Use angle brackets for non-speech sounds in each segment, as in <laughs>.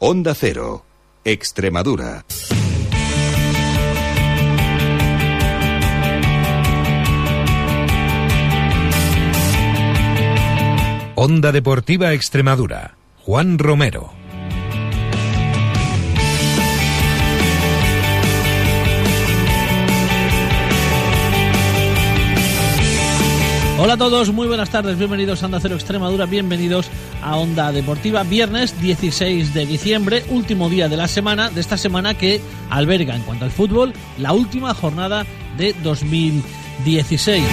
Onda Cero, Extremadura. Onda Deportiva Extremadura. Juan Romero. Hola a todos, muy buenas tardes, bienvenidos a Onda Cero Extremadura, bienvenidos a Onda Deportiva. Viernes 16 de diciembre, último día de la semana, de esta semana que alberga en cuanto al fútbol la última jornada de 2016.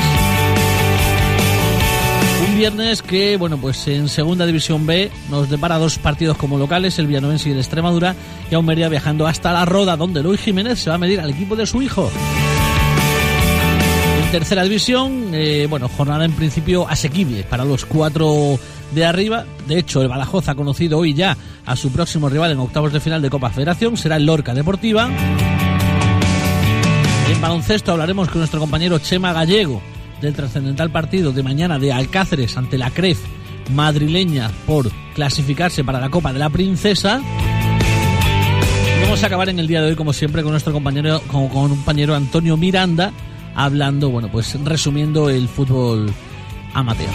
Un viernes que, bueno, pues en Segunda División B nos depara dos partidos como locales, el Villanovense y el Extremadura, y aún Mería viajando hasta La Roda, donde Luis Jiménez se va a medir al equipo de su hijo. Tercera división, eh, bueno, jornada en principio asequible para los cuatro de arriba. De hecho, el Badajoz ha conocido hoy ya a su próximo rival en octavos de final de Copa Federación, será el Lorca Deportiva. En baloncesto hablaremos con nuestro compañero Chema Gallego del trascendental partido de mañana de Alcáceres ante la CREF madrileña por clasificarse para la Copa de la Princesa. Vamos a acabar en el día de hoy, como siempre, con nuestro compañero, con, con compañero Antonio Miranda, hablando, bueno, pues resumiendo el fútbol amateur.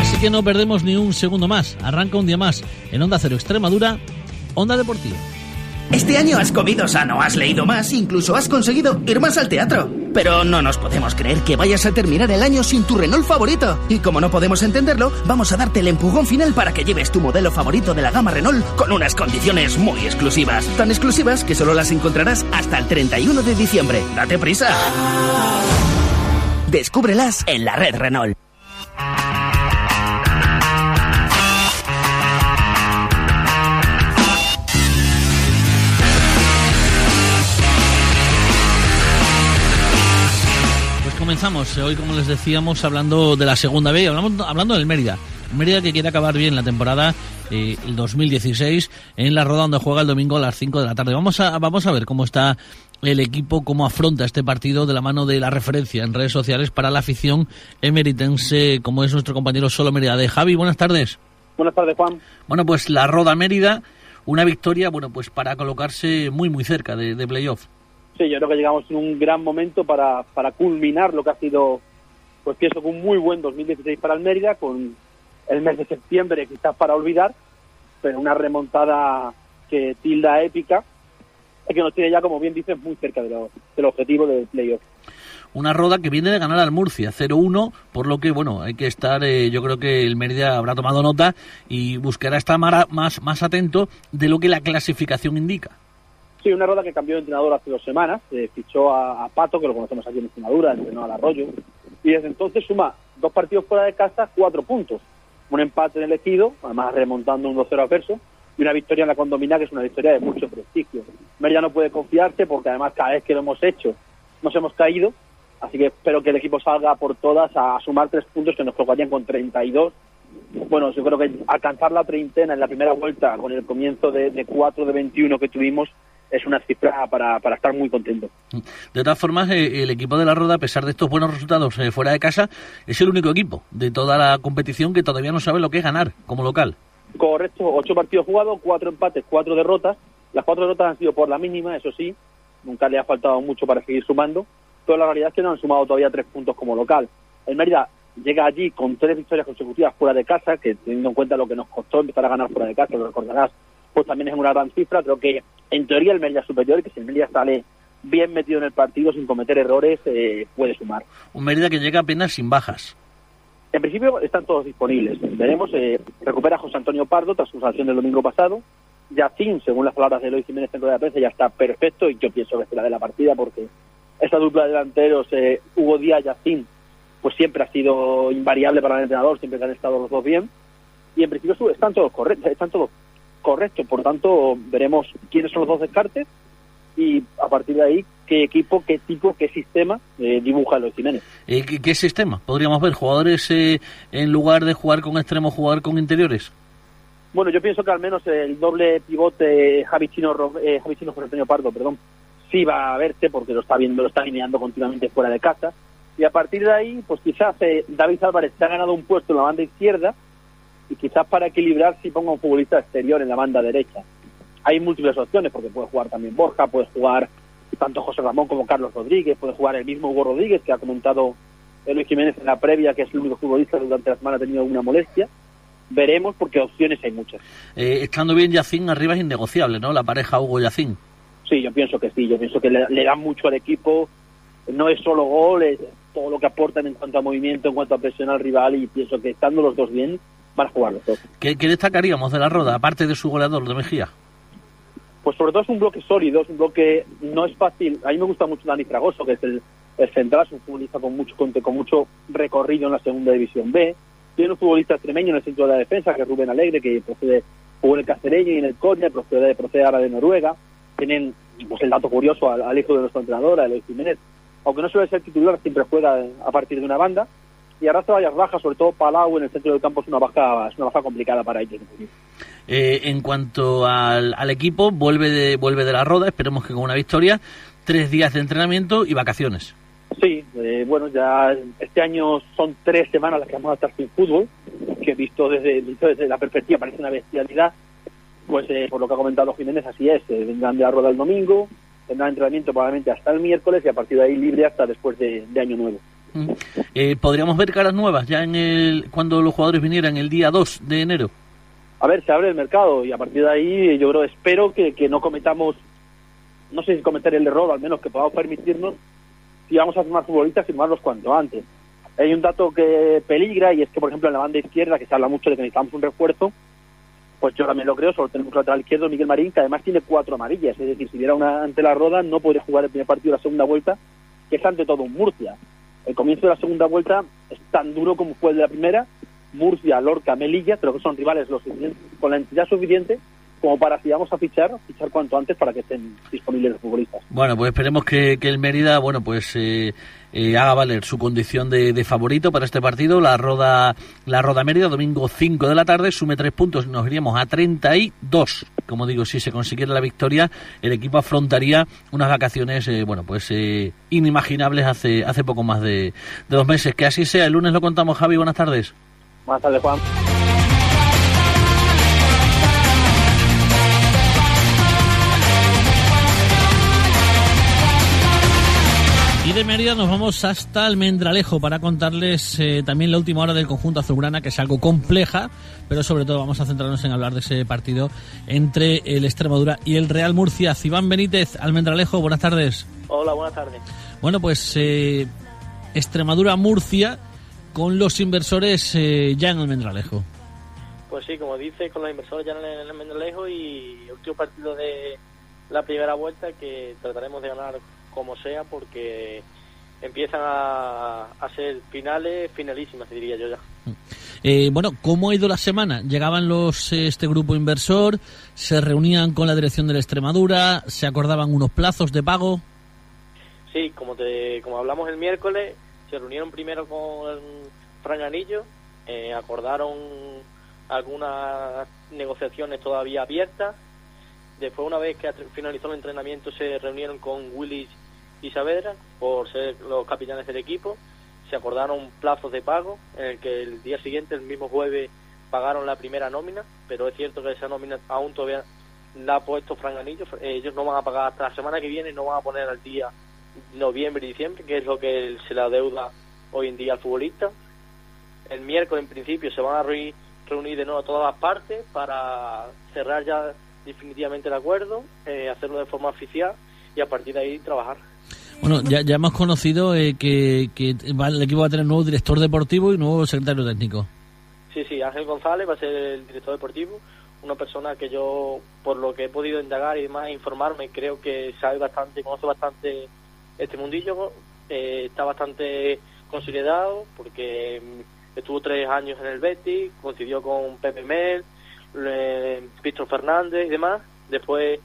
Así que no perdemos ni un segundo más. Arranca un día más en Onda Cero Extremadura, Onda Deportiva. Este año has comido sano, has leído más, incluso has conseguido ir más al teatro. Pero no nos podemos creer que vayas a terminar el año sin tu Renault favorito. Y como no podemos entenderlo, vamos a darte el empujón final para que lleves tu modelo favorito de la gama Renault con unas condiciones muy exclusivas. Tan exclusivas que solo las encontrarás hasta el 31 de diciembre. ¡Date prisa! Descúbrelas en la red Renault. Comenzamos. Hoy, como les decíamos, hablando de la segunda B, hablamos, hablando del Mérida. Mérida que quiere acabar bien la temporada, eh, el 2016, en la roda donde juega el domingo a las 5 de la tarde. Vamos a, vamos a ver cómo está el equipo, cómo afronta este partido de la mano de la referencia en redes sociales para la afición emeritense, como es nuestro compañero Solo Mérida. De Javi, buenas tardes. Buenas tardes, Juan. Bueno, pues la roda Mérida, una victoria, bueno, pues para colocarse muy, muy cerca de, de playoff. Sí, yo creo que llegamos en un gran momento para, para culminar lo que ha sido, pues pienso que un muy buen 2016 para el Mérida, con el mes de septiembre quizás para olvidar, pero una remontada que tilda épica y que nos tiene ya, como bien dices, muy cerca de lo- del objetivo del playoff. Una roda que viene de ganar al Murcia, 0-1, por lo que, bueno, hay que estar, eh, yo creo que el Mérida habrá tomado nota y buscará estar más, más atento de lo que la clasificación indica. Sí, una roda que cambió de entrenador hace dos semanas, eh, fichó a, a Pato, que lo conocemos aquí en Extremadura, entrenó al Arroyo, y desde entonces suma dos partidos fuera de casa, cuatro puntos. Un empate en el Ejido, además remontando un 2-0 adverso, y una victoria en la Condomina, que es una victoria de mucho prestigio. Mérida no puede confiarse porque además cada vez que lo hemos hecho nos hemos caído, así que espero que el equipo salga por todas a, sumar tres puntos que nos colocarían con 32 bueno, yo creo que alcanzar la treintena en la primera vuelta con el comienzo de, de 4 de 21 que tuvimos es una cifra para, para estar muy contento. De todas formas, eh, el equipo de la Roda, a pesar de estos buenos resultados eh, fuera de casa, es el único equipo de toda la competición que todavía no sabe lo que es ganar como local. Correcto, ocho partidos jugados, cuatro empates, cuatro derrotas. Las cuatro derrotas han sido por la mínima, eso sí, nunca le ha faltado mucho para seguir sumando, pero la realidad es que no han sumado todavía tres puntos como local. El Mérida llega allí con tres victorias consecutivas fuera de casa, que teniendo en cuenta lo que nos costó empezar a ganar fuera de casa, lo recordarás, pues también es una gran cifra. Creo que en teoría el Mérida superior y que si el Mérida sale bien metido en el partido sin cometer errores, eh, puede sumar. Un Mérida que llega apenas sin bajas. En principio están todos disponibles. Veremos, eh, recupera a José Antonio Pardo tras su sanción del domingo pasado. Yacín, según las palabras de Eloy Jiménez en de prensa, ya está perfecto y yo pienso que será de la partida porque esa dupla de delanteros, eh, Hugo Díaz, Yacín, pues siempre ha sido invariable para el entrenador, siempre que han estado los dos bien. Y en principio están todos correctos, están todos correctos. Por tanto, veremos quiénes son los dos descartes y a partir de ahí qué equipo, qué tipo, qué sistema eh, dibuja Eloy Jiménez. Eh, ¿qué, qué sistema? Podríamos ver jugadores eh, en lugar de jugar con extremos, jugar con interiores. Bueno, yo pienso que al menos el doble pivote Javi Chino, eh, Javi Chino José Antonio Pardo, perdón, sí va a verse porque lo está viendo, lo está alineando continuamente fuera de casa. Y a partir de ahí, pues quizás eh, David Álvarez se ha ganado un puesto en la banda izquierda y quizás para equilibrar si ponga un futbolista exterior en la banda derecha. Hay múltiples opciones porque puede jugar también Borja, puede jugar tanto José Ramón como Carlos Rodríguez, puede jugar el mismo Hugo Rodríguez que ha comentado Luis Jiménez en la previa que es el único futbolista que durante la semana ha tenido alguna molestia. Veremos porque opciones hay muchas. Eh, estando bien Yacín arriba es innegociable, ¿no? La pareja Hugo Yacín. Sí, yo pienso que sí, yo pienso que le, le dan mucho al equipo, no es solo gol, es todo lo que aportan en cuanto a movimiento, en cuanto a presión al rival y pienso que estando los dos bien van a jugar los dos. ¿Qué, qué destacaríamos de la Roda, aparte de su goleador, de Mejía? Pues sobre todo es un bloque sólido, es un bloque no es fácil. A mí me gusta mucho Dani Fragoso, que es el, el central, es un futbolista con mucho con, con mucho recorrido en la segunda división B. Tiene un futbolista extremeño en el centro de la defensa, que es Rubén Alegre, que procede jugó en el Cacereño y en el Coña, procede, procede ahora de Noruega. Tienen pues el dato curioso al, al hijo de nuestro entrenador, a Eloy Jiménez, aunque no suele ser titular, siempre juega a partir de una banda y arrastra varias bajas, sobre todo Palau en el centro del campo es una baja, es una baja complicada para ellos. Eh, en cuanto al, al, equipo, vuelve de, vuelve de la roda, esperemos que con una victoria, tres días de entrenamiento y vacaciones. Sí, eh, bueno, ya este año son tres semanas las que vamos a estar sin fútbol, que visto desde, visto desde la perspectiva parece una bestialidad, pues eh, por lo que ha comentado Jiménez, así es, eh, vendrán de la rueda el domingo, tendrán entrenamiento probablemente hasta el miércoles y a partir de ahí libre hasta después de, de Año Nuevo. Eh, ¿Podríamos ver caras nuevas ya en el cuando los jugadores vinieran el día 2 de enero? A ver, se abre el mercado y a partir de ahí yo creo, espero que, que no cometamos, no sé si cometer el error, al menos que podamos permitirnos, si vamos a firmar futbolistas, firmarlos cuanto antes. Hay un dato que peligra y es que, por ejemplo, en la banda izquierda, que se habla mucho de que necesitamos un refuerzo, pues yo también lo creo, solo tenemos un lateral izquierdo, Miguel Marín, que además tiene cuatro amarillas, es decir, si hubiera una ante la roda no podría jugar el primer partido de la segunda vuelta, que es ante todo un Murcia. El comienzo de la segunda vuelta es tan duro como fue el de la primera, Murcia, Lorca, Melilla, pero que son rivales los con la entidad suficiente como para si vamos a fichar, fichar cuanto antes para que estén disponibles los futbolistas. Bueno, pues esperemos que, el Mérida, bueno, pues eh, eh, haga valer su condición de, de, favorito para este partido. La Roda, la Roda Mérida, domingo 5 de la tarde, sume tres puntos, nos iríamos a 32. Como digo, si se consiguiera la victoria, el equipo afrontaría unas vacaciones, eh, bueno, pues eh, inimaginables hace, hace poco más de, de dos meses. Que así sea, el lunes lo contamos, Javi, buenas tardes. Buenas tardes, Juan. Y de Mérida nos vamos hasta Almendralejo para contarles eh, también la última hora del conjunto azulgrana, que es algo compleja, pero sobre todo vamos a centrarnos en hablar de ese partido entre el Extremadura y el Real Murcia. Iván Benítez, Almendralejo, buenas tardes. Hola, buenas tardes. Bueno, pues eh, Extremadura-Murcia con los inversores eh, ya en Almendralejo. Pues sí, como dice, con los inversores ya en el Almendralejo y el último partido de la primera vuelta que trataremos de ganar como sea porque empiezan a, a ser finales finalísimas, diría yo ya. Eh, bueno, ¿cómo ha ido la semana? Llegaban los este grupo inversor, se reunían con la dirección de la Extremadura, se acordaban unos plazos de pago. Sí, como te, como hablamos el miércoles, se reunieron primero con Fran Anillo, eh, acordaron algunas negociaciones todavía abiertas. Después, una vez que finalizó el entrenamiento, se reunieron con Willis y Saavedra por ser los capitanes del equipo. Se acordaron plazos de pago en el que el día siguiente, el mismo jueves, pagaron la primera nómina, pero es cierto que esa nómina aún todavía la ha puesto Franganillo. Ellos no van a pagar hasta la semana que viene, no van a poner al día noviembre y diciembre, que es lo que se le adeuda hoy en día al futbolista. El miércoles, en principio, se van a reunir, de nuevo todas las partes para cerrar ya definitivamente el acuerdo, eh, hacerlo de forma oficial y a partir de ahí trabajar. Bueno, ya, ya hemos conocido eh, que, que va, el equipo va a tener nuevo director deportivo y nuevo secretario técnico. Sí, sí, Ángel González va a ser el director deportivo, una persona que yo, por lo que he podido indagar y demás, informarme, creo que sabe bastante, conoce bastante este mundillo, eh, está bastante consolidado porque estuvo tres años en el Betis, coincidió con Pepe Mel, eh, Víctor Fernández y demás, después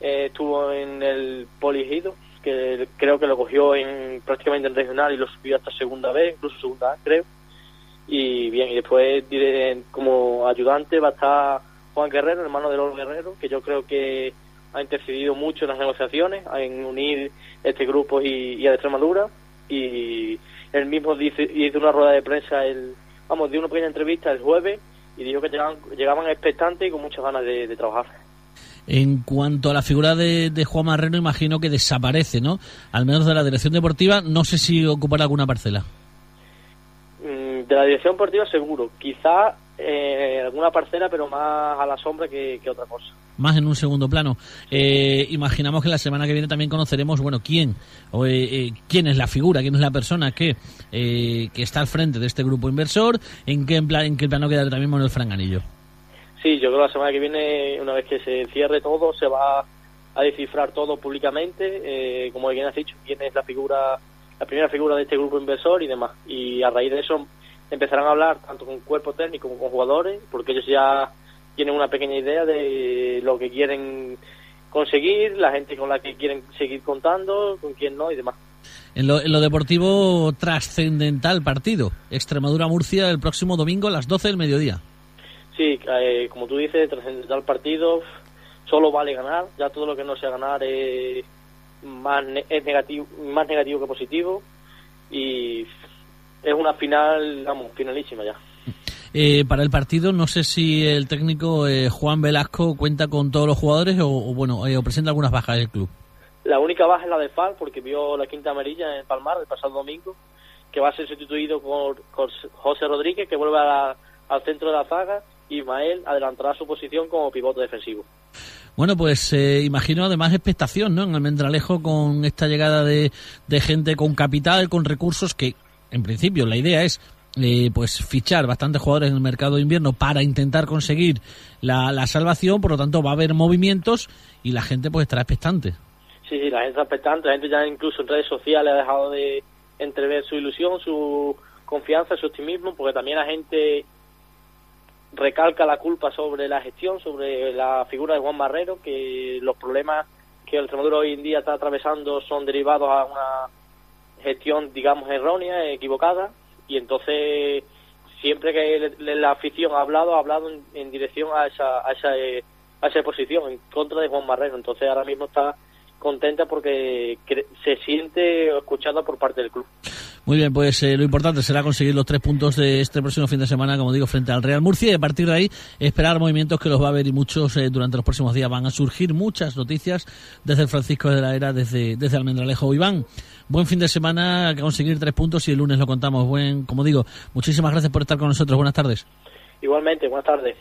eh, estuvo en el Poligido, que creo que lo cogió en prácticamente en regional y lo subió hasta segunda vez, incluso segunda creo. Y bien, y después como ayudante va a estar Juan Guerrero, hermano de Lolo Guerrero, que yo creo que ha intercedido mucho en las negociaciones, en unir este grupo y, y a Extremadura. Y él mismo hizo una rueda de prensa, el, vamos, dio una pequeña entrevista el jueves y digo que llegaban, llegaban expectantes y con muchas ganas de, de trabajar. En cuanto a la figura de, de, Juan Marrero, imagino que desaparece, ¿no? Al menos de la dirección deportiva, no sé si ocupará alguna parcela. Mm, de la dirección deportiva seguro, quizá eh, alguna parcela, pero más a la sombra que, que otra cosa. Más en un segundo plano. Eh, imaginamos que la semana que viene también conoceremos, bueno, quién, o, eh, eh quién es la figura, quién es la persona que, eh, que está al frente de este grupo inversor, en qué, en plan, en qué plano queda también Manuel Franganillo. Sí, yo creo que la semana que viene, una vez que se cierre todo, se va a descifrar todo públicamente, eh, como bien has dicho, quién es la figura, la primera figura de este grupo inversor y demás. Y a raíz de eso empezarán a hablar tanto con cuerpo técnico como con jugadores, porque ellos ya tienen una pequeña idea de lo que quieren conseguir, la gente con la que quieren seguir contando, con quién no y demás. En lo, en lo deportivo, trascendental partido. Extremadura-Murcia el próximo domingo a las 12 del mediodía. Sí, eh, como tú dices, trascendental partido, solo vale ganar, ya todo lo que no sea ganar es más, es negativo, más negativo que positivo y es una final, vamos, finalísima ya. Eh, para el partido, no sé si el técnico eh, Juan Velasco cuenta con todos los jugadores o, o bueno, eh, o presenta algunas bajas del club. La única baja es la de Fal, porque vio la quinta amarilla en Palmar el pasado domingo, que va a ser sustituido por, por José Rodríguez, que vuelve a la, al centro de la zaga, Ismael adelantará su posición como pivote defensivo. Bueno, pues eh, imagino además expectación, ¿no? En Almendralejo con esta llegada de, de gente con capital, con recursos que, en principio, la idea es eh, pues fichar bastantes jugadores en el mercado de invierno para intentar conseguir la, la, salvación, por lo tanto va a haber movimientos y la gente pues estará expectante. Sí, sí, la gente está expectante, la gente ya incluso en redes sociales ha dejado de entrever su ilusión, su confianza, su optimismo, porque también la gente recalca la culpa sobre la gestión, sobre la figura de Juan Marrero, que los problemas que el Extremadura hoy en día está atravesando son derivados a una gestión, digamos, errónea, equivocada, y entonces siempre que la afición ha hablado, ha hablado en, dirección a esa, a, esa, a esa posición, en contra de Juan Marrero. Entonces ahora mismo está contenta porque se siente escuchada por parte del club. Muy bien, pues eh, lo importante será conseguir los tres puntos de este próximo fin de semana, como digo, frente al Real Murcia y a partir de ahí esperar movimientos que los va a haber y muchos eh, durante los próximos días van a surgir muchas noticias desde el Francisco de la Era, desde, desde Almendralejo. Iván, buen fin de semana, conseguir tres puntos y el lunes lo contamos. Buen, como digo, muchísimas gracias por estar con nosotros. Buenas tardes. Igualmente, buenas tardes.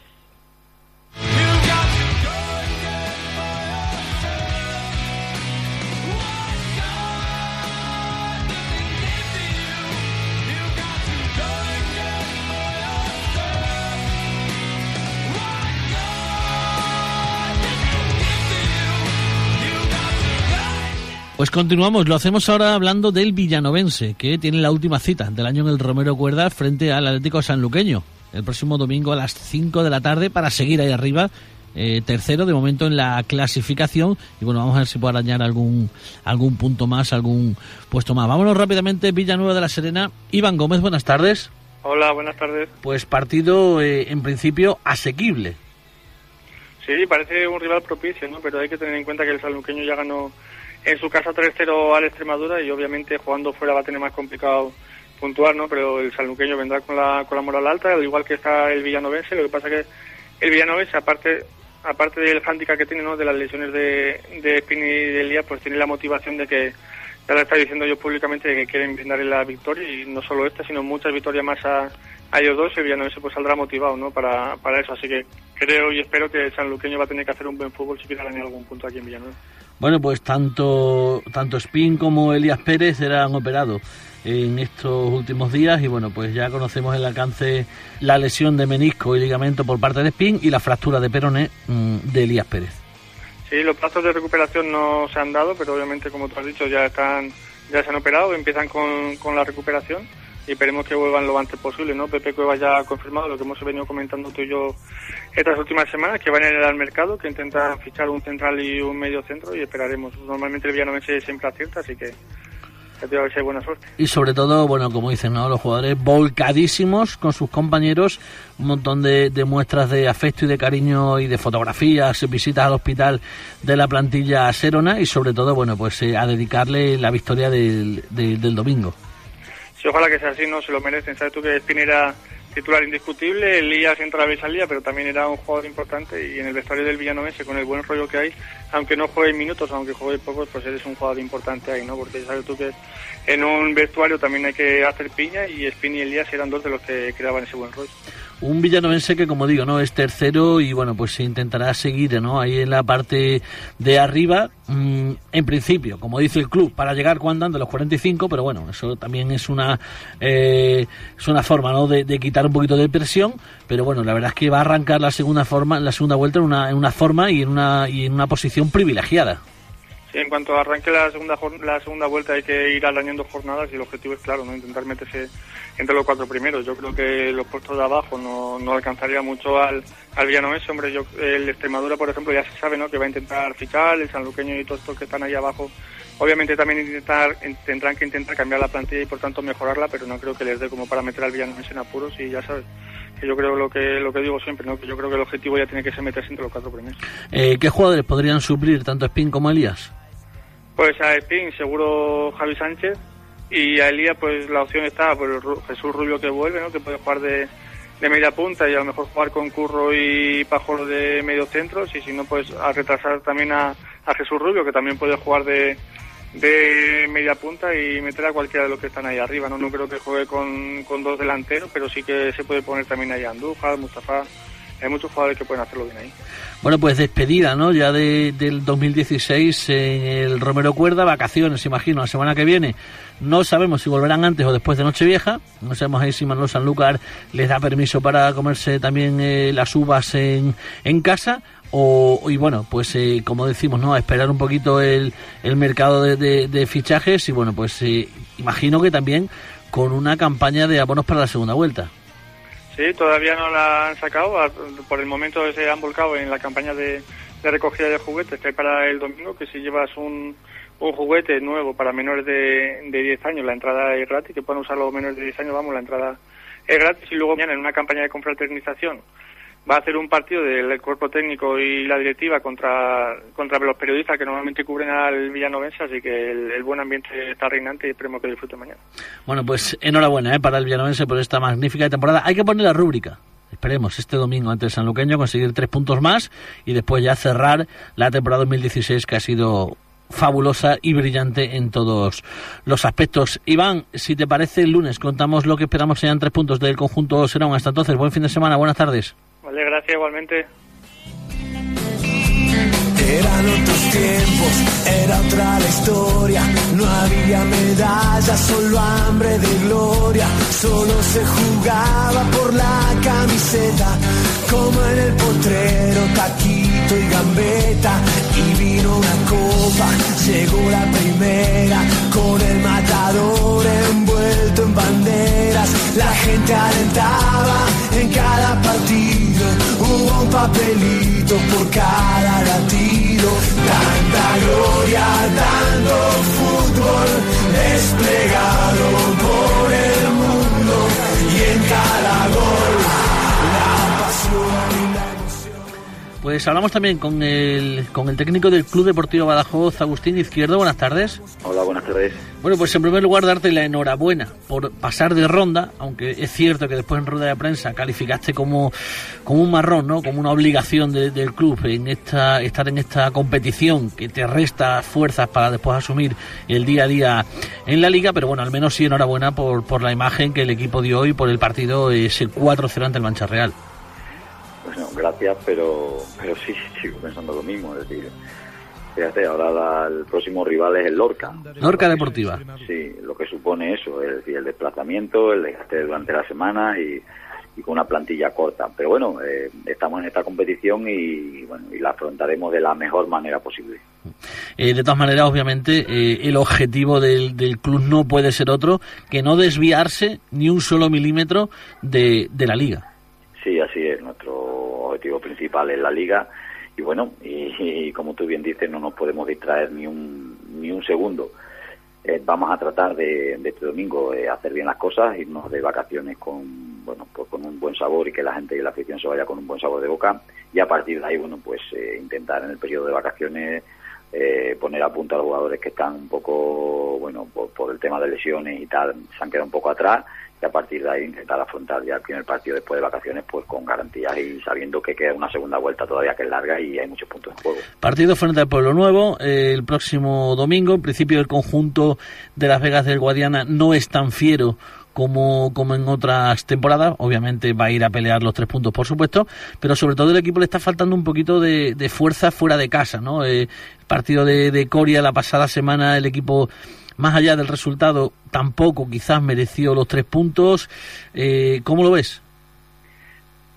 Pues continuamos, lo hacemos ahora hablando del villanovense, que tiene la última cita del año en el Romero Cuerda frente al Atlético Sanluqueño, el próximo domingo a las 5 de la tarde para seguir ahí arriba, eh, tercero de momento en la clasificación, y bueno, vamos a ver si puedo arañar algún, algún punto más, algún puesto más. Vámonos rápidamente, Villanueva de la Serena. Iván Gómez, buenas tardes. Hola, buenas tardes. Pues partido, eh, en principio, asequible. Sí, parece un rival propicio, ¿no? Pero hay que tener en cuenta que el sanluqueño ya ganó en su casa 3-0 al Extremadura y obviamente jugando fuera va a tener más complicado puntuar, ¿no? Pero el sanluqueño vendrá con la, con la moral alta, al igual que está el villanovense, lo que pasa que el villanovense, aparte aparte del hándicap que tiene, ¿no? De las lesiones de, de Spini y de Elías, pues tiene la motivación de que, ya lo está diciendo yo públicamente, de que quieren brindarle la victoria y no solo esta, sino muchas victorias más a, a ellos dos y el villanovense pues saldrá motivado, ¿no? Para, para eso, así que creo y espero que el sanluqueño va a tener que hacer un buen fútbol si quiere ganar algún punto aquí en Villanueva. Bueno, pues tanto, tanto Spin como Elías Pérez eran operados en estos últimos días y bueno, pues ya conocemos el alcance, la lesión de menisco y ligamento por parte de Spin y la fractura de peroné mmm, de Elías Pérez. Sí, los plazos de recuperación no se han dado, pero obviamente como tú has dicho ya están ya se han operado, empiezan con, con la recuperación y esperemos que vuelvan lo antes posible, ¿no? Pepe Cueva ya ha confirmado lo que hemos venido comentando tú y yo estas últimas semanas, que van a ir al mercado, que intentan fichar un central y un medio centro y esperaremos. Normalmente el Villanovense siempre acierta, así que a ver si hay buena suerte. Y sobre todo, bueno, como dicen, ¿no? Los jugadores volcadísimos con sus compañeros, un montón de, de, muestras de afecto y de cariño y de fotografías, visitas al hospital de la plantilla Serona y sobre todo, bueno, pues eh, a dedicarle la victoria del, del, del domingo. Sí, ojalá que sea así, no se lo merecen. Sabes tú que Spinera titular indiscutible, Elías entraba y salía, pero también era un jugador importante y en el vestuario del Villanovense, con el buen rollo que hay, aunque no juegue minutos, aunque juegue pocos, pues eres un jugador importante ahí, ¿no? Porque sabes tú que en un vestuario también hay que hacer piña y Espín y Elías eran dos de los que creaban ese buen rollo un villanovense que como digo no es tercero y bueno pues se intentará seguir no ahí en la parte de arriba mm, en principio como dice el club para llegar cuando ande los 45 pero bueno eso también es una eh, es una forma no de, quitar un poquito de presión pero bueno la verdad es que va a arrancar la segunda forma la segunda vuelta en una, en una forma y en una y en una posición privilegiada Sí, en cuanto arranque la segunda la segunda vuelta hay que ir arañando jornadas y el objetivo es claro, no intentar meterse entre los cuatro primeros. Yo creo que los puestos de abajo no, no alcanzaría mucho al, al Villanovense. Hombre, yo, el Extremadura, por ejemplo, ya se sabe ¿no? que va a intentar fichar, el sanluqueño y todos estos que están ahí abajo. Obviamente también intentar, tendrán que intentar cambiar la plantilla y por tanto mejorarla, pero no creo que les dé como para meter al Villanovense en apuros y ya sabes yo creo lo que lo que digo siempre, ¿no? que yo creo que el objetivo ya tiene que ser meterse entre los cuatro primeros. Eh, ¿Qué jugadores podrían suplir tanto Spin como Elías? Pues a Espín seguro Javi Sánchez y a Elías pues la opción está por Jesús Rubio que vuelve, ¿no? que puede jugar de, media punta y a lo mejor jugar con Curro y Pajoro de medio centro y si no pues a retrasar también a, Jesús Rubio que también puede jugar de, de media punta y meter a cualquiera de los que están ahí arriba. No, no creo que juegue con, con dos delanteros, pero sí que se puede poner también ahí a Andújar, Mustafa, hay muchos jugadores que pueden hacerlo bien ahí. Bueno, pues despedida, ¿no? Ya de, del 2016 en el Romero Cuerda, vacaciones, imagino, la semana que viene. No sabemos si volverán antes o después de Nochevieja. No sabemos ahí si Manuel Sanlúcar les da permiso para comerse también eh, las uvas en, en casa. O, y bueno, pues eh, como decimos, ¿no? A esperar un poquito el, el mercado de, de, fichajes y bueno, pues eh, imagino que también con una campaña de abonos para la segunda vuelta. Sí, todavía no la han sacado. Por el momento se han volcado en la campaña de, recogida de juguetes que hay para el domingo, que si llevas un, juguete nuevo para menores de, de 10 años, la entrada es gratis, que puedan usarlo menores de 10 años, vamos, la entrada es gratis. Y luego mañana en una campaña de confraternización va a hacer un partido del cuerpo técnico y la directiva contra, contra los periodistas que normalmente cubren al Villanovense, así que el, buen ambiente está reinante y esperemos que disfrute mañana. Bueno, pues enhorabuena ¿eh? para el Villanovense por esta magnífica temporada. Hay que poner la rúbrica. Esperemos este domingo ante el Sanluqueño conseguir tres puntos más y después ya cerrar la temporada 2016 que ha sido fabulosa y brillante en todos los aspectos. Iván, si te parece, el lunes contamos lo que esperamos sean tres puntos del conjunto Serón. Hasta entonces, buen fin de semana, buenas tardes. Vale, gracias igualmente. Eran otros tiempos, era otra la historia. No había medallas, solo hambre de gloria. Solo se jugaba por la camiseta, papelito por cada latido. Tanta gloria, tanto fútbol desplegado pues hablamos también con el, con el técnico del Club Deportivo Badajoz, Agustín Izquierdo. Buenas tardes. Hola, buenas tardes. Bueno, pues en primer lugar darte la enhorabuena por pasar de ronda, aunque es cierto que después en rueda de prensa calificaste como, como un marrón, ¿no? Como una obligación del club en esta, estar en esta competición que te resta fuerzas para después asumir el día a día en la liga, pero bueno, al menos sí enhorabuena por, por la imagen que el equipo dio hoy por el partido ese 4-0 ante el Mancha Real. Bueno, gracias, pero, pero sí, sigo pensando lo mismo. Es decir, fíjate, ahora el próximo rival es el Lorca. Lorca Deportiva. Sí, lo que supone eso, es decir, el desplazamiento, el desgaste durante la semana y, con una plantilla corta. Pero bueno, eh, estamos en esta competición y, bueno, y la afrontaremos de la mejor manera posible. Eh, de todas maneras, obviamente, eh, el objetivo del, del, club no puede ser otro que no desviarse ni un solo milímetro de, de la liga. Sí, así es. Nuestro objetivo principal es la liga. Y bueno, y, como tú bien dices, no nos podemos distraer ni un, ni un segundo. Eh, vamos a tratar de, este domingo eh, hacer bien las cosas, irnos de vacaciones con bueno pues con un buen sabor y que la gente y la afición se vaya con un buen sabor de boca. Y a partir de ahí bueno pues eh, intentar en el periodo de vacaciones poner a punto a los jugadores que están un poco, bueno, por, el tema de lesiones y tal, se han quedado un poco atrás y a partir de ahí intentar afrontar ya el partido después de vacaciones pues con garantías y sabiendo que queda una segunda vuelta todavía que es larga y hay muchos puntos en juego. Partido frente al Pueblo Nuevo eh, el próximo domingo. En principio el conjunto de Las Vegas del Guadiana no es tan fiero como, como en otras temporadas. Obviamente va a ir a pelear los tres puntos, por supuesto, pero sobre todo el equipo le está faltando un poquito de, fuerza fuera de casa, ¿no? Eh, el partido de, de Coria la pasada semana, el equipo más allá del resultado, tampoco quizás mereció los tres puntos. Eh, ¿Cómo lo ves?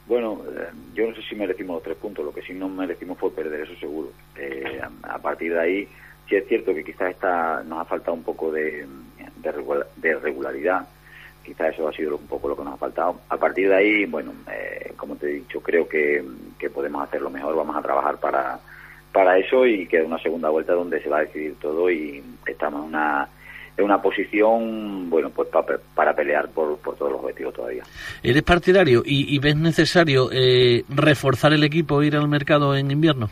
Bueno, eh, yo no sé si merecimos los tres puntos, lo que sí no merecimos fue perder, eso seguro. Eh, a partir de ahí, sí es cierto que quizás está, nos ha faltado un poco de, de regularidad quizás eso ha sido un poco lo que nos ha faltado. A partir de ahí, bueno, eh, como te he dicho, creo que, podemos hacerlo mejor, vamos a trabajar para, para eso y queda una segunda vuelta donde se va a decidir todo y estamos en una en una posición, bueno, pues para pelear por, por todos los objetivos todavía. ¿Eres partidario y, ves necesario eh, reforzar el equipo, ir al mercado en invierno?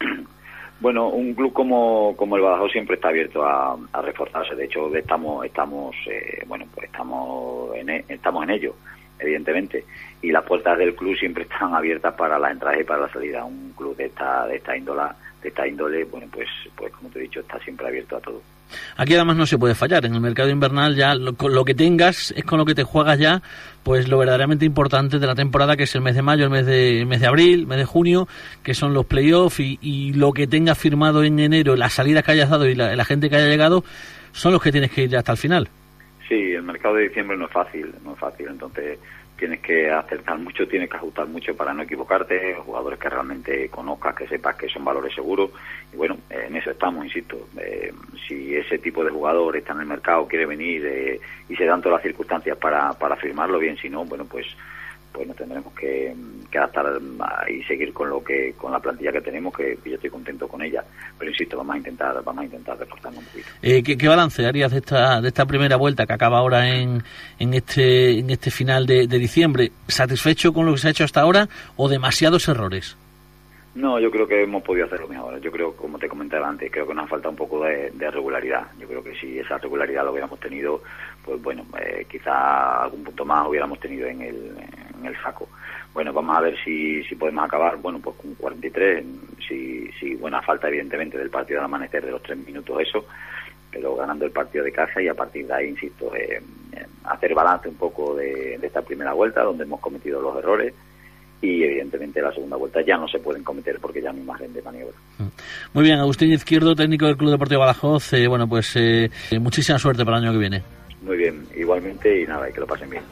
<clears throat> Bueno, un club como, como el Badajoz siempre está abierto a, reforzarse. De hecho, estamos, estamos, eh, bueno, pues estamos en, e, estamos en ello, evidentemente. Y las puertas del club siempre <laughs> están abiertas para la entrada y para la salida. Un club de esta, de esta índola, de esta índole, bueno, pues, pues como te he dicho, está siempre abierto a todo. Aquí además no se puede fallar. En el mercado invernal ya lo, lo, que tengas es con lo que te juegas ya, pues lo verdaderamente importante de la temporada, que es el mes de mayo, el mes de, mes de abril, el mes de junio, que son los playoffs y, y lo que tengas firmado en enero, las salidas que hayas dado y la, la gente que haya llegado, son los que tienes que ir ya hasta el final. Sí, el mercado de diciembre no es fácil, no es fácil. Entonces tienes que acertar mucho, tienes que ajustar mucho para no equivocarte, jugadores que realmente conozcas, que sepas que son valores seguros. Y bueno, en eso estamos, insisto. Eh, si ese tipo de jugador está en el mercado, quiere venir eh, y se dan todas las circunstancias para, para firmarlo bien, si no, bueno, pues pues nos tendremos que, adaptar y seguir con lo que con la plantilla que tenemos que, yo estoy contento con ella. Pero insisto vamos a intentar vamos a intentar reforzarnos un poquito. Eh, ¿qué, balance harías de esta de esta primera vuelta que acaba ahora en, en este en este final de, de diciembre satisfecho con lo que se ha hecho hasta ahora o demasiados errores no, yo creo que hemos podido hacerlo mejor. Yo creo, como te comentaba antes, creo que nos falta un poco de, regularidad. Yo creo que si esa regularidad lo hubiéramos tenido, pues bueno, eh, quizá algún punto más hubiéramos tenido en el, en el saco. Bueno, vamos a ver si, podemos acabar, bueno, pues con 43, si, si buena falta evidentemente del partido del amanecer de los tres minutos eso, pero ganando el partido de casa y a partir de ahí, insisto, eh, hacer balance un poco de esta primera vuelta donde hemos cometido los errores y evidentemente la segunda vuelta ya no se pueden cometer porque ya no hay margen de maniobra. Mm. Muy bien, Agustín Izquierdo, técnico del Club Deportivo Badajoz, eh, bueno, pues eh, muchísima suerte para el año que viene. Muy bien, igualmente y nada, y que lo pasen bien.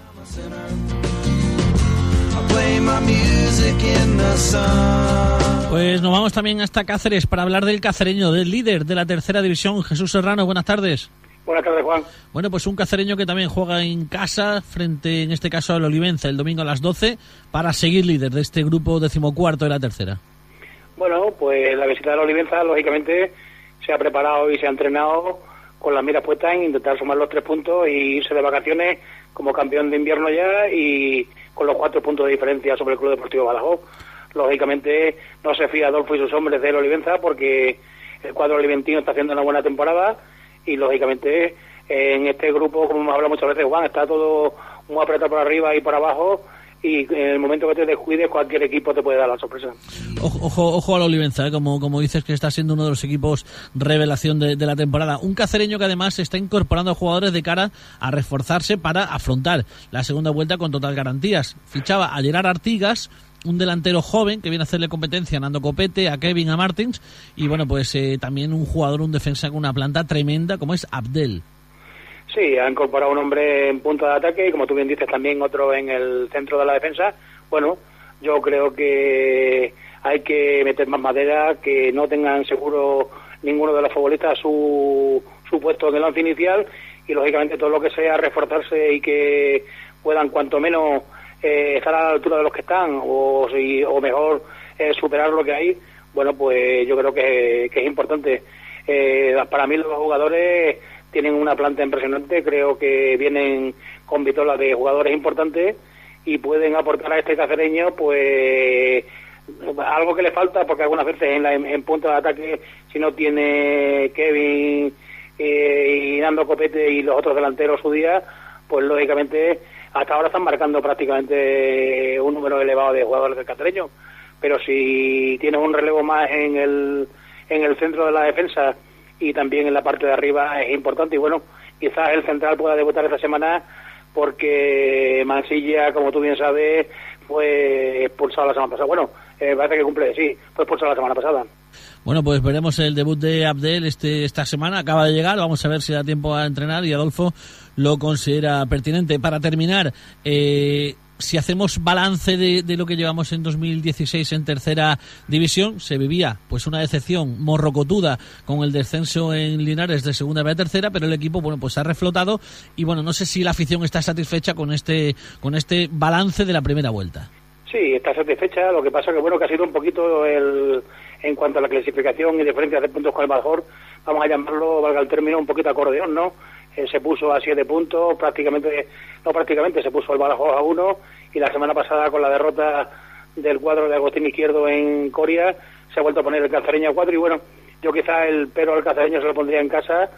Pues nos vamos también hasta Cáceres para hablar del cacereño, del líder de la tercera división, Jesús Serrano. Buenas tardes. Buenas tardes, Juan. Bueno, pues un cacereño que también juega en casa, frente en este caso al Olivenza, el domingo a las 12, para seguir líder de este grupo decimocuarto de la tercera. Bueno, pues la visita del Olivenza, lógicamente, se ha preparado y se ha entrenado con las miras puestas en intentar sumar los tres puntos y irse de vacaciones como campeón de invierno ya y con los cuatro puntos de diferencia sobre el Club Deportivo Badajoz. Lógicamente no se fía Adolfo y sus hombres del Olivenza porque el cuadro oliventino está haciendo una buena temporada y lógicamente en este grupo, como hemos hablado muchas veces, Juan, está todo muy apretado por arriba y por abajo y en el momento que te descuides cualquier equipo te puede dar la sorpresa. Ojo, ojo, a la Olivenza, ¿eh? como, como dices que está siendo uno de los equipos revelación de, la temporada. Un cacereño que además está incorporando a jugadores de cara a reforzarse para afrontar la segunda vuelta con total garantías. Fichaba a Gerard Artigas, un delantero joven que viene a hacerle competencia a Nando Copete, a Kevin, a Martins y bueno, pues eh, también un jugador, un defensa con una planta tremenda como es Abdel. Sí, ha incorporado un hombre en punto de ataque y como tú bien dices también otro en el centro de la defensa. Bueno, yo creo que hay que meter más madera, que no tengan seguro ninguno de los futbolistas su, su puesto en el once inicial y lógicamente todo lo que sea reforzarse y que puedan cuanto menos eh, estar a la altura de los que están o, si, o mejor eh, superar lo que hay, bueno, pues yo creo que, es importante. Eh, para mí los jugadores tienen una planta impresionante, creo que vienen con vitola de jugadores importantes y pueden aportar a este cacereño pues algo que le falta, porque algunas veces en, la, en, punto de ataque, si no tiene Kevin eh, y Nando Copete y los otros delanteros su día, pues lógicamente hasta ahora están marcando prácticamente un número elevado de jugadores del catreño. Pero si tienes un relevo más en el, en el centro de la defensa y también en la parte de arriba es importante. Y bueno, quizás el central pueda debutar esta semana porque Mansilla, como tú bien sabes, fue expulsado la semana pasada. Bueno, eh, parece que cumple, sí, fue expulsado la semana pasada. Bueno, pues veremos el debut de Abdel este, esta semana. Acaba de llegar, vamos a ver si da tiempo a entrenar y Adolfo lo considera pertinente. Para terminar, eh, si hacemos balance de, de, lo que llevamos en 2016 en tercera división, se vivía pues una decepción morrocotuda con el descenso en Linares de segunda a tercera, pero el equipo bueno pues ha reflotado y bueno no sé si la afición está satisfecha con este con este balance de la primera vuelta. Sí, está satisfecha. Lo que pasa que bueno que ha sido un poquito el en cuanto a la clasificación y diferencias de puntos con el mejor, vamos a llamarlo, valga el término, un poquito acordeón, ¿no? Eh, se puso a siete puntos, prácticamente, no prácticamente, se puso el Badajoz a uno y la semana pasada con la derrota del cuadro de Agustín Izquierdo en Coria se ha vuelto a poner el Cazareño a cuatro y bueno, yo quizá el pero al Cazareño se lo pondría en casa,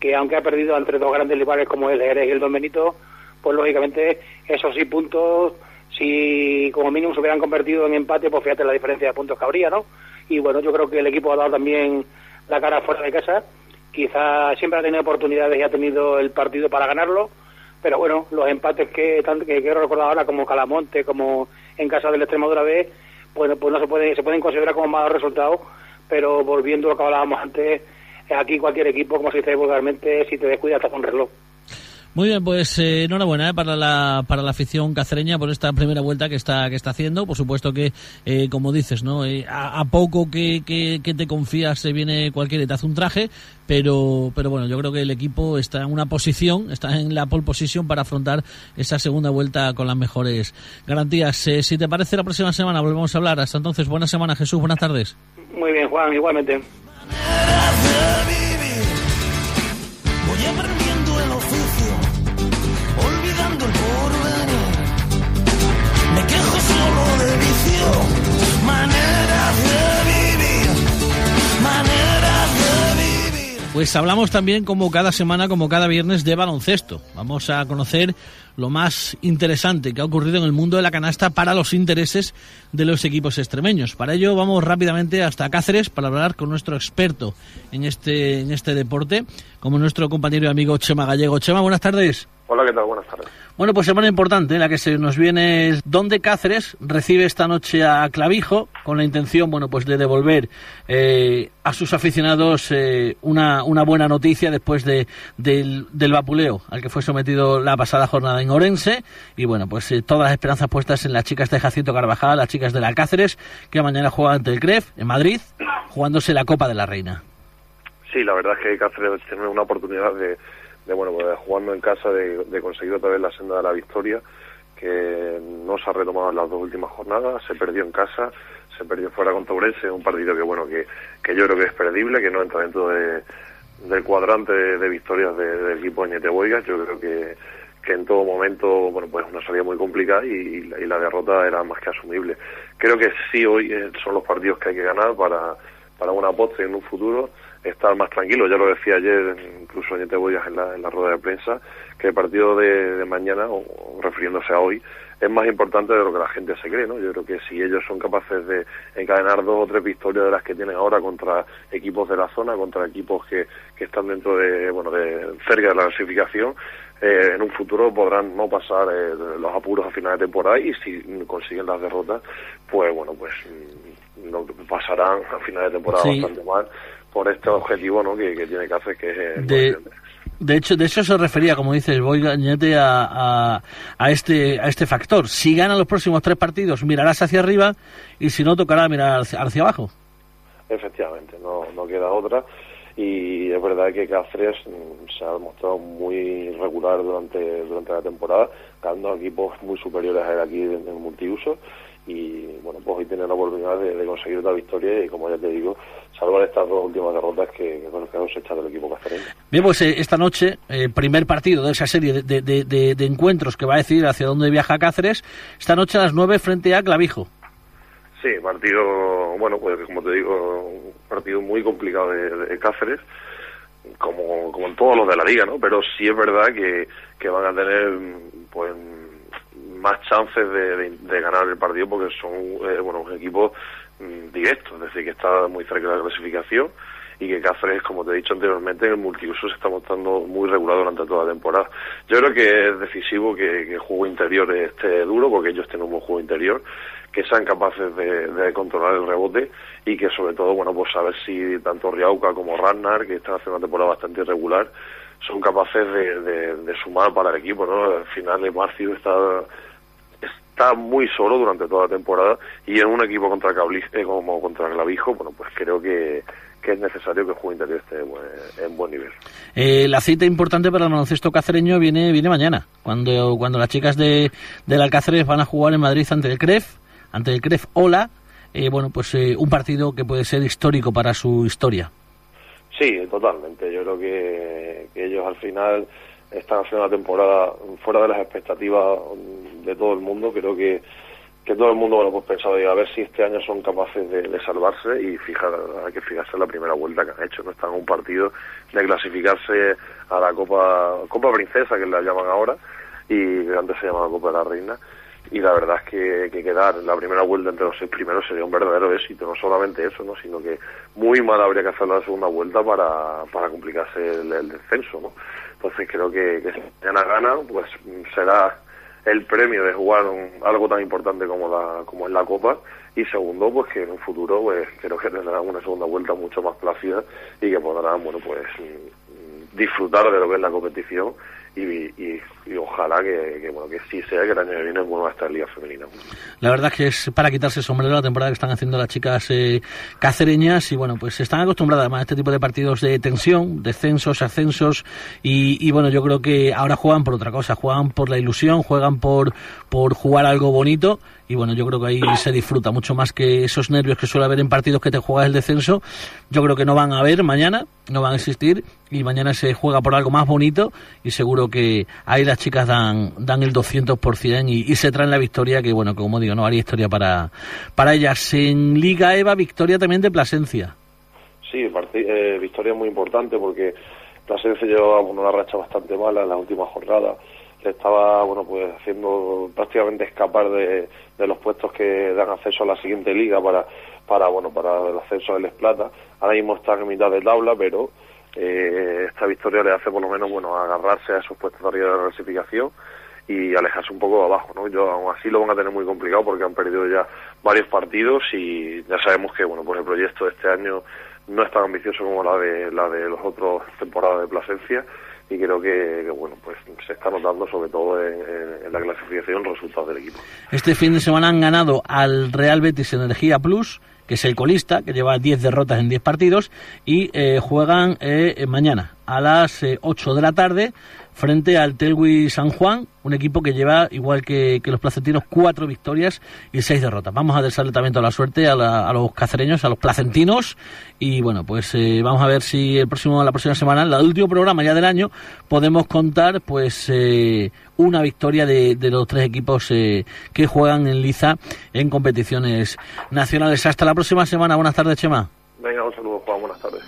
que aunque ha perdido entre dos grandes rivales como el Jerez y el Don Benito, pues lógicamente esos sí puntos, si como mínimo se hubieran convertido en empate, pues fíjate la diferencia de puntos que habría, ¿no? Y bueno, yo creo que el equipo ha dado también la cara fuera de casa quizá siempre ha tenido oportunidades y ha tenido el partido para ganarlo, pero bueno, los empates que, que quiero recordar ahora como Calamonte, como en casa del Extremadura B, bueno, pues no se puede, se pueden considerar como malos resultados, pero volviendo a lo que hablábamos antes, aquí cualquier equipo, como se dice vulgarmente, si te descuidas hasta con reloj. Muy bien, pues eh, enhorabuena eh, para la para la afición cacereña por esta primera vuelta que está que está haciendo. Por supuesto que, eh, como dices, no eh, a, poco que, que, te confías se viene cualquiera y te hace un traje, pero pero bueno, yo creo que el equipo está en una posición, está en la pole position para afrontar esa segunda vuelta con las mejores garantías. si te parece, la próxima semana volvemos a hablar. Hasta entonces, buena semana, Jesús. Buenas tardes. Muy bien, Juan, igualmente. Pues hablamos también, como cada semana, como cada viernes, de baloncesto. Vamos a conocer lo más interesante que ha ocurrido en el mundo de la canasta para los intereses de los equipos extremeños. Para ello vamos rápidamente hasta Cáceres para hablar con nuestro experto en este, en este deporte, como nuestro compañero y amigo Chema Gallego. Chema, buenas tardes. Hola, ¿qué tal? Buenas tardes. Bueno, pues semana importante en la que se nos viene es donde Cáceres recibe esta noche a Clavijo con la intención, bueno, pues de devolver eh, a sus aficionados eh, una, una buena noticia después de, del, del vapuleo al que fue sometido la pasada jornada en Orense y bueno, pues eh, todas las esperanzas puestas en las chicas de Jacinto Carvajal, las chicas de la Cáceres, que mañana juegan ante el CREF en Madrid, jugándose la Copa de la Reina. Sí, la verdad es que Cáceres tiene una oportunidad de de bueno pues jugando en casa de, conseguir otra vez la senda de la victoria que no se ha retomado en las dos últimas jornadas se perdió en casa se perdió fuera contra Urense un partido que bueno que, que yo creo que es perdible que no entra dentro de, del cuadrante de, victorias del de equipo de Boigas yo creo que que en todo momento bueno pues una salida muy complicada y, y, la, derrota era más que asumible. Creo que sí hoy eh, son los partidos que hay que ganar para para una postre en un futuro estar más tranquilo. Ya lo decía ayer, incluso en Boyas en la, en la rueda de prensa, que el partido de, de mañana, o, o, refiriéndose a hoy, es más importante de lo que la gente se cree, ¿no? Yo creo que si ellos son capaces de encadenar dos o tres victorias de las que tienen ahora contra equipos de la zona, contra equipos que, que están dentro de, bueno, de cerca de la clasificación, eh, en un futuro podrán no pasar eh, los apuros a final de temporada y si consiguen las derrotas, pues bueno, pues no pasarán a final de temporada sí. bastante mal por este objetivo ¿no? que, que tiene que hacer que es de, de hecho de eso se refería como dices voy a, a, a, este a este factor. Si ganan los próximos tres partidos mirarás hacia arriba y si no tocará mirar hacia, hacia abajo. Efectivamente no, no queda otra. Y es verdad que Cáceres se ha mostrado muy regular durante durante la temporada ganando equipos muy superiores a él aquí en el multiuso y bueno, pues hoy tiene la oportunidad de, de, conseguir otra victoria y como ya te digo, salvar estas dos últimas derrotas que, que, bueno, que hemos echado el equipo castellano. Bien, pues eh, esta noche, eh, primer partido de esa serie de, de, de, encuentros que va a decidir hacia dónde viaja Cáceres, esta noche a las 9 frente a Clavijo. Sí, Sí, partido, bueno, pues como te digo, un partido muy complicado de, de Cáceres, como, como en todos los de la liga, ¿no? Pero sí es verdad que, que van a tener, pues, más chances de, de, ganar el partido porque son, eh, bueno, un equipo mm, directo, es decir, que está muy cerca de la clasificación y que Cáceres, como te he dicho anteriormente, en el multiuso se está mostrando muy regular durante toda la temporada. Yo creo que es decisivo que, el juego interior esté duro, porque ellos tienen un buen juego interior, que sean capaces de, controlar el rebote y que sobre todo, bueno, pues saber si tanto Riauca como Ragnar, que están haciendo una temporada bastante irregular, son capaces de, sumar para el equipo, ¿no? Al final, Marcio está está muy solo durante toda la temporada y en un equipo contra eh, como contra Clavijo, bueno, pues creo que, que es necesario que el juego interior esté en buen nivel. Eh, la cita importante para el baloncesto cacereño viene viene mañana, cuando cuando las chicas de del Alcáceres van a jugar en Madrid ante el CREF ante el CREF Ola, eh, bueno, pues eh, un partido que puede ser histórico para su historia. Sí, totalmente. Yo creo que, ellos al final están haciendo una temporada fuera de las expectativas de todo el mundo. Creo que, que todo el mundo bueno, pues pensado a ver si este año son capaces de, salvarse y fijar, hay que fijarse en la primera vuelta que han hecho. No están en un partido de clasificarse a la Copa Copa Princesa, que la llaman ahora, y antes se llamaba Copa de la Reina y la verdad es que, que, quedar en la primera vuelta entre los seis primeros sería un verdadero éxito, no solamente eso, ¿no? sino que muy mal habría que hacer la segunda vuelta para, para complicarse el, descenso. ¿no? Entonces creo que, que si mañana gana, pues será el premio de jugar algo tan importante como la como es la Copa. Y segundo pues que en un futuro pues creo que tendrán una segunda vuelta mucho más plácida y que podrán bueno pues disfrutar de lo que es la competición y, ojalá que, bueno, que sí sea que el año que viene vuelva a estar Liga Femenina. La verdad es que es para quitarse el sombrero la temporada que están haciendo las chicas eh, cacereñas y bueno, pues están acostumbradas además a este tipo de partidos de tensión, descensos, ascensos y, y, bueno, yo creo que ahora juegan por otra cosa, juegan por la ilusión, juegan por, por jugar algo bonito y bueno, yo creo que ahí se disfruta mucho más que esos nervios que suele haber en partidos que te juegas el descenso. Yo creo que no van a haber mañana, no van a existir y mañana se juega por algo más bonito y seguro que ahí las chicas dan, dan el 200% y, y se traen la victoria que bueno, como digo, no haría historia para, para ellas. En Liga Eva, victoria también de Plasencia. Sí, eh, victoria muy importante porque Plasencia lleva una racha bastante mala en la última jornada le estaba bueno pues haciendo prácticamente escapar de, los puestos que dan acceso a la siguiente liga para para bueno para el ascenso del Esplata ahora mismo está en mitad de tabla pero eh, esta victoria le hace por lo menos bueno agarrarse a esos puestos de arriba de la clasificación y alejarse un poco de abajo no yo aún así lo van a tener muy complicado porque han perdido ya varios partidos y ya sabemos que bueno pues el proyecto de este año no es tan ambicioso como la de la de los otros temporadas de Plasencia y creo que, bueno pues se está notando sobre todo en, la clasificación resultados del equipo. Este fin de semana han ganado al Real Betis Energía Plus, que es el colista, que lleva 10 derrotas en 10 partidos, y eh, juegan eh, mañana a las 8 eh, de la tarde frente al Telwi San Juan, un equipo que lleva, igual que, los placentinos, cuatro victorias y seis derrotas. Vamos a desearle también toda la suerte a, los cacereños, a los placentinos, y bueno, pues eh, vamos a ver si el próximo, la próxima semana, el último programa ya del año, podemos contar pues eh, una victoria de, los tres equipos eh, que juegan en Liza en competiciones nacionales. Hasta la próxima semana. Buenas tardes, Chema. Venga, un saludo, Juan. Buenas tardes.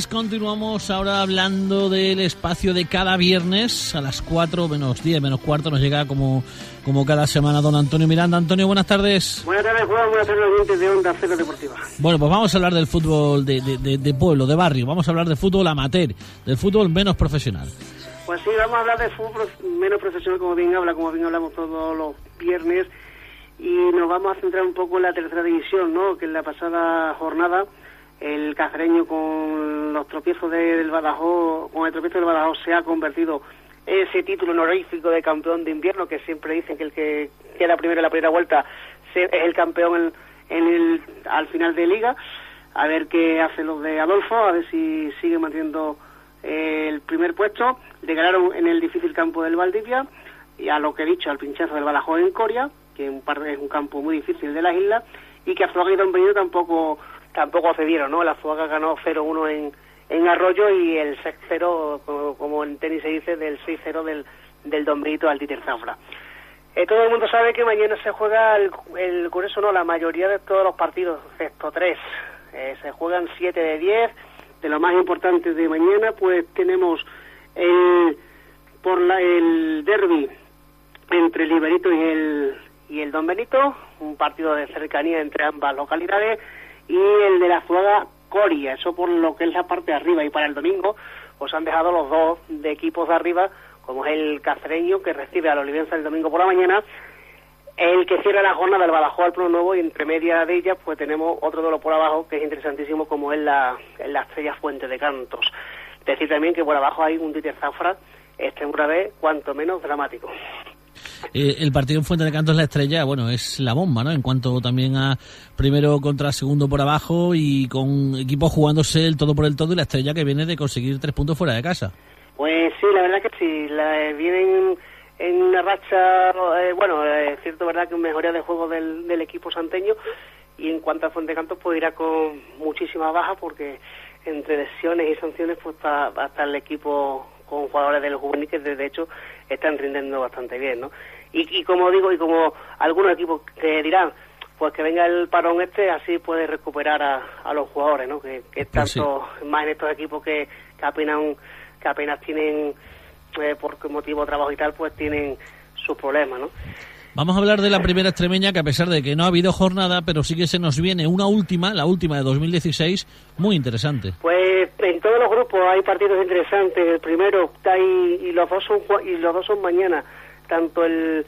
Pues continuamos ahora hablando del espacio de cada viernes a las 4 menos 10, menos cuarto nos llega como, como cada semana don Antonio Miranda. Antonio, buenas tardes. Buenas tardes, Juan. Buenas tardes, de Onda Cero Deportiva. Bueno, pues vamos a hablar del fútbol de, de, de, pueblo, de barrio. Vamos a hablar de fútbol amateur, del fútbol menos profesional. Pues sí, vamos a hablar de fútbol menos profesional, como bien habla, como bien hablamos todos los viernes. Y nos vamos a centrar un poco en la tercera división, ¿no? Que en la pasada jornada el cacereño con los tropiezos del Badajoz, con el tropiezo del Badajoz se ha convertido ese título honorífico de campeón de invierno que siempre dicen que el que queda primero en la primera vuelta es el campeón en, el, al final de liga. A ver qué hacen los de Adolfo, a ver si sigue manteniendo el primer puesto. Le ganaron en el difícil campo del Valdivia y a lo que he dicho, al pinchazo del Badajoz en Coria, que un par es un campo muy difícil de las islas, y que Azuaga y Don Benito tampoco, tampoco cedieron, ¿no? La Azuaga ganó 0-1 en, en Arroyo y el 6-0, como, como en tenis se dice, del 6-0 del, del Don Benito al Dieter Zafra. Eh, todo el mundo sabe que mañana se juega el, el no, la mayoría de todos los partidos, excepto tres. Eh, se juegan 7 de 10. De lo más importante de mañana, pues tenemos el, por la, el derby entre el Iberito y el, y el Don Benito, un partido de cercanía entre ambas localidades, y el de la Zuaga Coria, eso por lo que es la parte de arriba. Y para el domingo, pues han dejado los dos de equipos de arriba como es el cacereño que recibe a la Olivenza el domingo por la mañana, el que cierra la jornada del Badajoz al Pro Nuevo y entre media de ellas pues tenemos otro duelo por abajo que es interesantísimo como es la, la Estrella Fuente de Cantos. Decir también que por abajo hay un Dieter Zafra, este una vez cuanto menos dramático. Eh, el partido en Fuente de Cantos La Estrella, bueno, es la bomba, ¿no? En cuanto también a primero contra segundo por abajo y con equipos jugándose el todo por el todo y La Estrella que viene de conseguir tres puntos fuera de casa. Pues sí, la verdad que sí, la, vienen en una racha, eh, bueno, es cierto, verdad que mejoría de juego del, del equipo santeño y en cuanto a Fuente Cantos pues irá con muchísimas bajas porque entre lesiones y sanciones pues va, a estar el equipo con jugadores del juvenil que de hecho están rindiendo bastante bien, ¿no? Y, y como digo, y como algunos equipos que dirán, pues que venga el parón este, así puede recuperar a, a los jugadores, ¿no? Que, que Pues tanto más en estos equipos que, que apenas que apenas tienen, eh, por motivo de trabajo y tal, pues tienen sus problemas, ¿no? Vamos a hablar de la primera extremeña, que a pesar de que no ha habido jornada, pero sí que se nos viene una última, la última de 2016, muy interesante. Pues en todos los grupos hay partidos interesantes. El primero está ahí, y los dos son y los dos son mañana. Tanto el,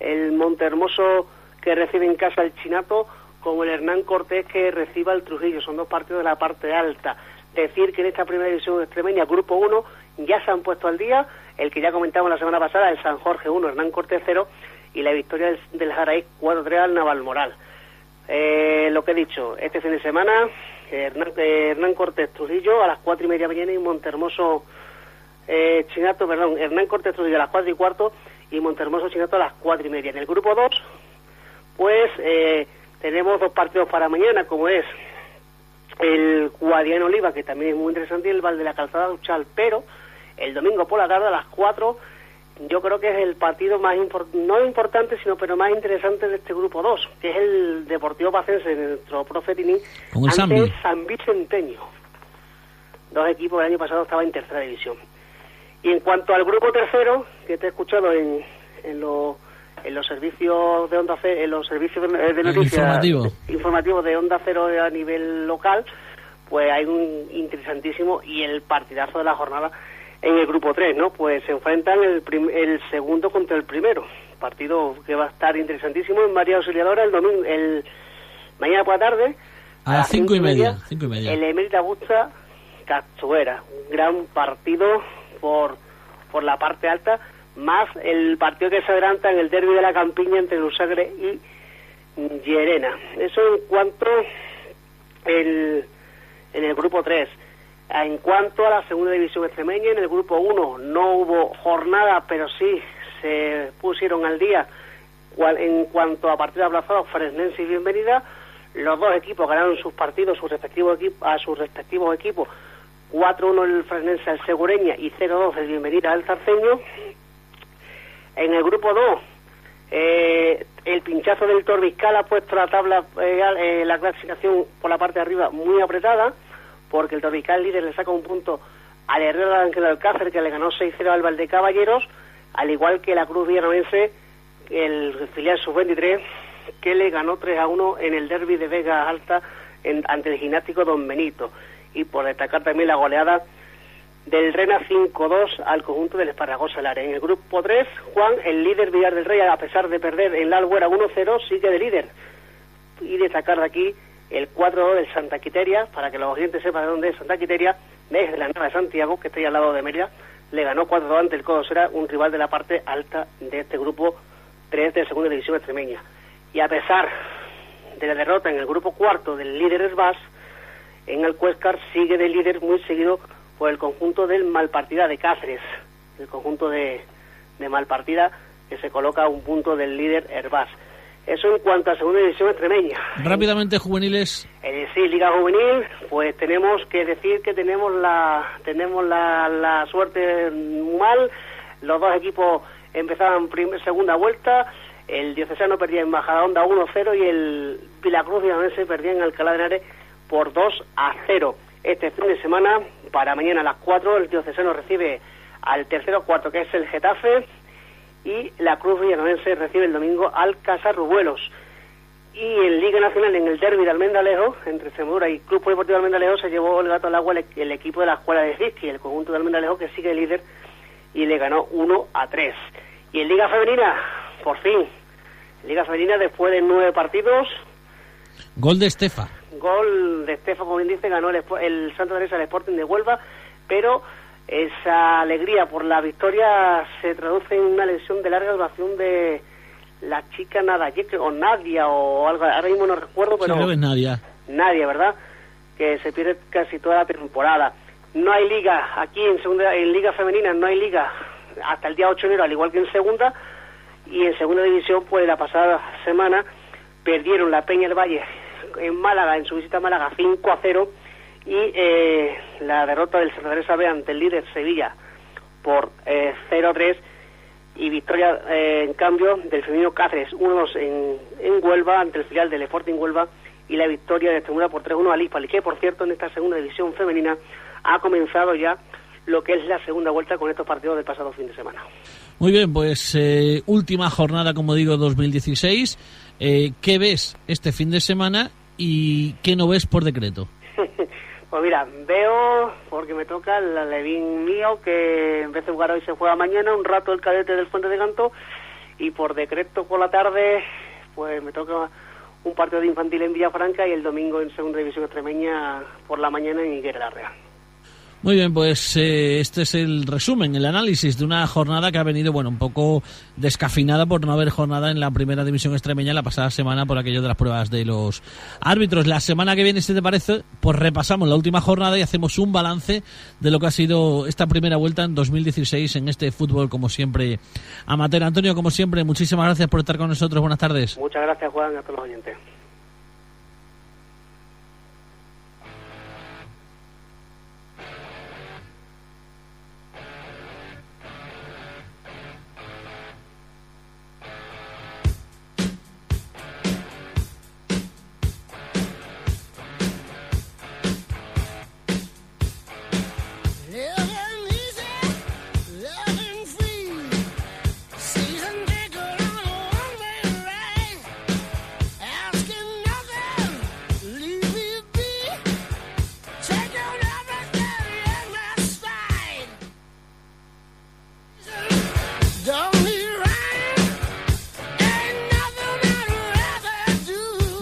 el Montehermoso que recibe en casa el Chinato como el Hernán Cortés que reciba el Trujillo. Son dos partidos de la parte alta. Decir que en esta primera división extremeña, grupo 1, ya se han puesto al día. El que ya comentamos la semana pasada, el San Jorge 1, Hernán Cortés 0 y la victoria del, del Jaraí 4-3 al Navalmoral. Eh, lo que he dicho, este fin de semana, Hernán, eh, Hernán Cortés Trujillo a las cuatro y media mañana y Montermoso eh, Chinato, perdón, Hernán Cortés Trujillo a las cuatro y cuarto y Montermoso Chinato a las cuatro y media. En el grupo 2, pues eh, tenemos dos partidos para mañana, como es el Guadiana Oliva, que también es muy interesante, y el Val de la Calzada Uchal, pero el domingo por la tarde a las 4 yo creo que es el partido más impor no importante, sino pero más interesante de este grupo 2, que es el Deportivo Pacense, nuestro profe Tini, ante el San Vicenteño. Dos equipos el año pasado estaban en tercera división. Y en cuanto al grupo tercero, que te he escuchado en, en, los en los servicios de Onda Cero, en los servicios de, de El noticias informativo. informativos de Onda Cero a nivel local, pues hay un interesantísimo y el partidazo de la jornada en el grupo 3, ¿no? Pues se enfrentan el, prim- el segundo contra el primero. Partido que va a estar interesantísimo en María Auxiliadora el domingo, el mañana por la tarde. A las cinco y media, cinco y media. El Emérita Busta Cazuera. Un gran partido por, por la parte alta, más el partido que se adelanta en el derby de la campiña entre Lusagre y Llerena. Eso en cuanto el, en el grupo 3. En cuanto a la segunda división extremeña, en el grupo 1 no hubo jornada, pero sí se pusieron al día en cuanto a partidos aplazados Fresnense y Bienvenida. Los dos equipos ganaron sus partidos sus respectivos a sus respectivos equipos. 4-1 el Fresnense al Segureña y 0-2 el Bienvenida al Zarceño. En el grupo 2, eh, el pinchazo del Torbiscal ha puesto la tabla, eh, eh, la clasificación por la parte de arriba muy apretada, porque el Torbiscal líder le saca un punto al Herrera Ángel Alcácer, que le ganó 6-0 al Valdecaballeros, al igual que la Cruz Villanovense, el filial sub-23, que le ganó 3-1 en el derby de Vega Alta ante el gimnástico Don Benito. Y por destacar también la goleada del Rena 5-2 al conjunto del Esparragosa Lara. En el grupo 3, Juan, el líder Villar del Rey, a pesar de perder en la Albuera 1-0, sigue de líder. Y destacar de aquí el 4-2 del Santa Quiteria, para que los oyentes sepan de dónde es Santa Quiteria, desde la Nava de Santiago, que está ahí al lado de Mérida, le ganó 4-2 ante el Codo Sera, un rival de la parte alta de este grupo 3 de segunda división extremeña. Y a pesar de la derrota en el grupo cuarto del líder Esbas, en el Cuescar sigue de líder muy seguido por el conjunto del Malpartida de Cáceres, el conjunto de, de Malpartida que se coloca a un punto del líder Herbás. Eso en cuanto a segunda división extremeña. Rápidamente, juveniles. Eh, sí, Liga Juvenil, pues tenemos que decir que tenemos la tenemos la, la suerte mal. Los dos equipos empezaban primer, segunda vuelta. El Diocesano perdía en Bajada Onda 1-0 y el Vilacruz se perdía en Alcalá de Henares por 2 a 0. Este fin de semana, para mañana a las 4, el Diocesano recibe al tercero cuarto, que es el Getafe, y la Cruz Villanovense recibe el domingo al Casarrubuelos. Y en Liga Nacional, en el derby de Almendalejo, entre Extremadura y Club Deportivo de Almendalejo, se llevó el gato al agua el, equipo de la Escuela de Fiski, el conjunto de Almendalejo, que sigue líder y le ganó 1 a 3. Y en Liga Femenina, por fin, Liga Femenina después de nueve partidos. Gol de Estefa. Gol de Estefa, como bien dice, ganó el, el Santa Teresa del Sporting de Huelva, pero esa alegría por la victoria se traduce en una lesión de larga duración de la chica Nada, o Nadia o algo, ahora mismo no recuerdo, pero... Sí, Nadia. Nadia, ¿verdad? Que se pierde casi toda la temporada. No hay liga, aquí en segunda en liga femenina no hay liga hasta el día 8 de enero, al igual que en segunda, y en segunda división, pues la pasada semana perdieron la Peña del Valle en Málaga, en su visita a Málaga, 5 a 0, y eh, la derrota del Santa B ante el líder Sevilla por eh, 0-3 y victoria eh, en cambio del femenino Cáceres 1-2 en, en, Huelva ante el filial del Sporting Huelva y la victoria de Extremadura por 3-1 al Hispali que por cierto en esta segunda división femenina ha comenzado ya lo que es la segunda vuelta con estos partidos del pasado fin de semana. Muy bien, pues eh, última jornada, como digo, 2016. Eh, ¿Qué ves este fin de semana y qué no ves por decreto? <laughs> Pues mira, veo, porque me toca el Levín mío, que en vez de jugar hoy se juega mañana, un rato el cadete del Fuente de Canto, y por decreto por la tarde, pues me toca un partido de infantil en Villafranca y el domingo en Segunda División Extremeña por la mañana en Higuera. Muy bien, pues eh, este es el resumen, el análisis de una jornada que ha venido, bueno, un poco descafinada por no haber jornada en la primera división extremeña la pasada semana por aquello de las pruebas de los árbitros. La semana que viene, si te parece, pues repasamos la última jornada y hacemos un balance de lo que ha sido esta primera vuelta en 2016 en este fútbol, como siempre, amateur. Antonio, como siempre, muchísimas gracias por estar con nosotros. Buenas tardes. Muchas gracias, Juan, a todos los oyentes.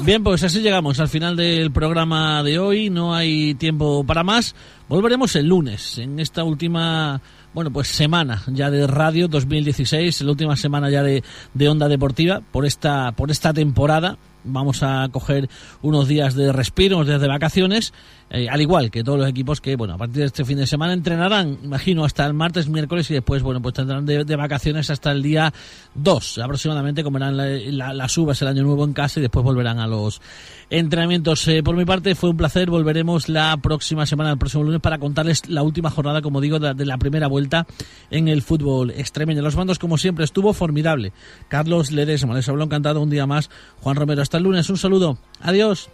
Bien, pues así llegamos al final del programa de hoy. No hay tiempo para más. Volveremos el lunes, en esta última, bueno, pues semana ya de radio 2016, la última semana ya de, de Onda Deportiva por esta, por esta temporada vamos a coger unos días de respiro, unos días de vacaciones, eh, al igual que todos los equipos que, bueno, a partir de este fin de semana entrenarán, imagino, hasta el martes, miércoles y después, bueno, pues tendrán de, vacaciones hasta el día 2 aproximadamente, comerán las uvas el año nuevo en casa y después volverán a los entrenamientos. Eh, por mi parte, fue un placer. Volveremos la próxima semana, el próximo lunes, para contarles la última jornada, como digo, de, la primera vuelta en el fútbol extremeño. Los mandos, como siempre, estuvo formidable. Carlos Ledesma, les habló encantado un día más. Juan Romero, hasta el lunes. Un saludo. Adiós.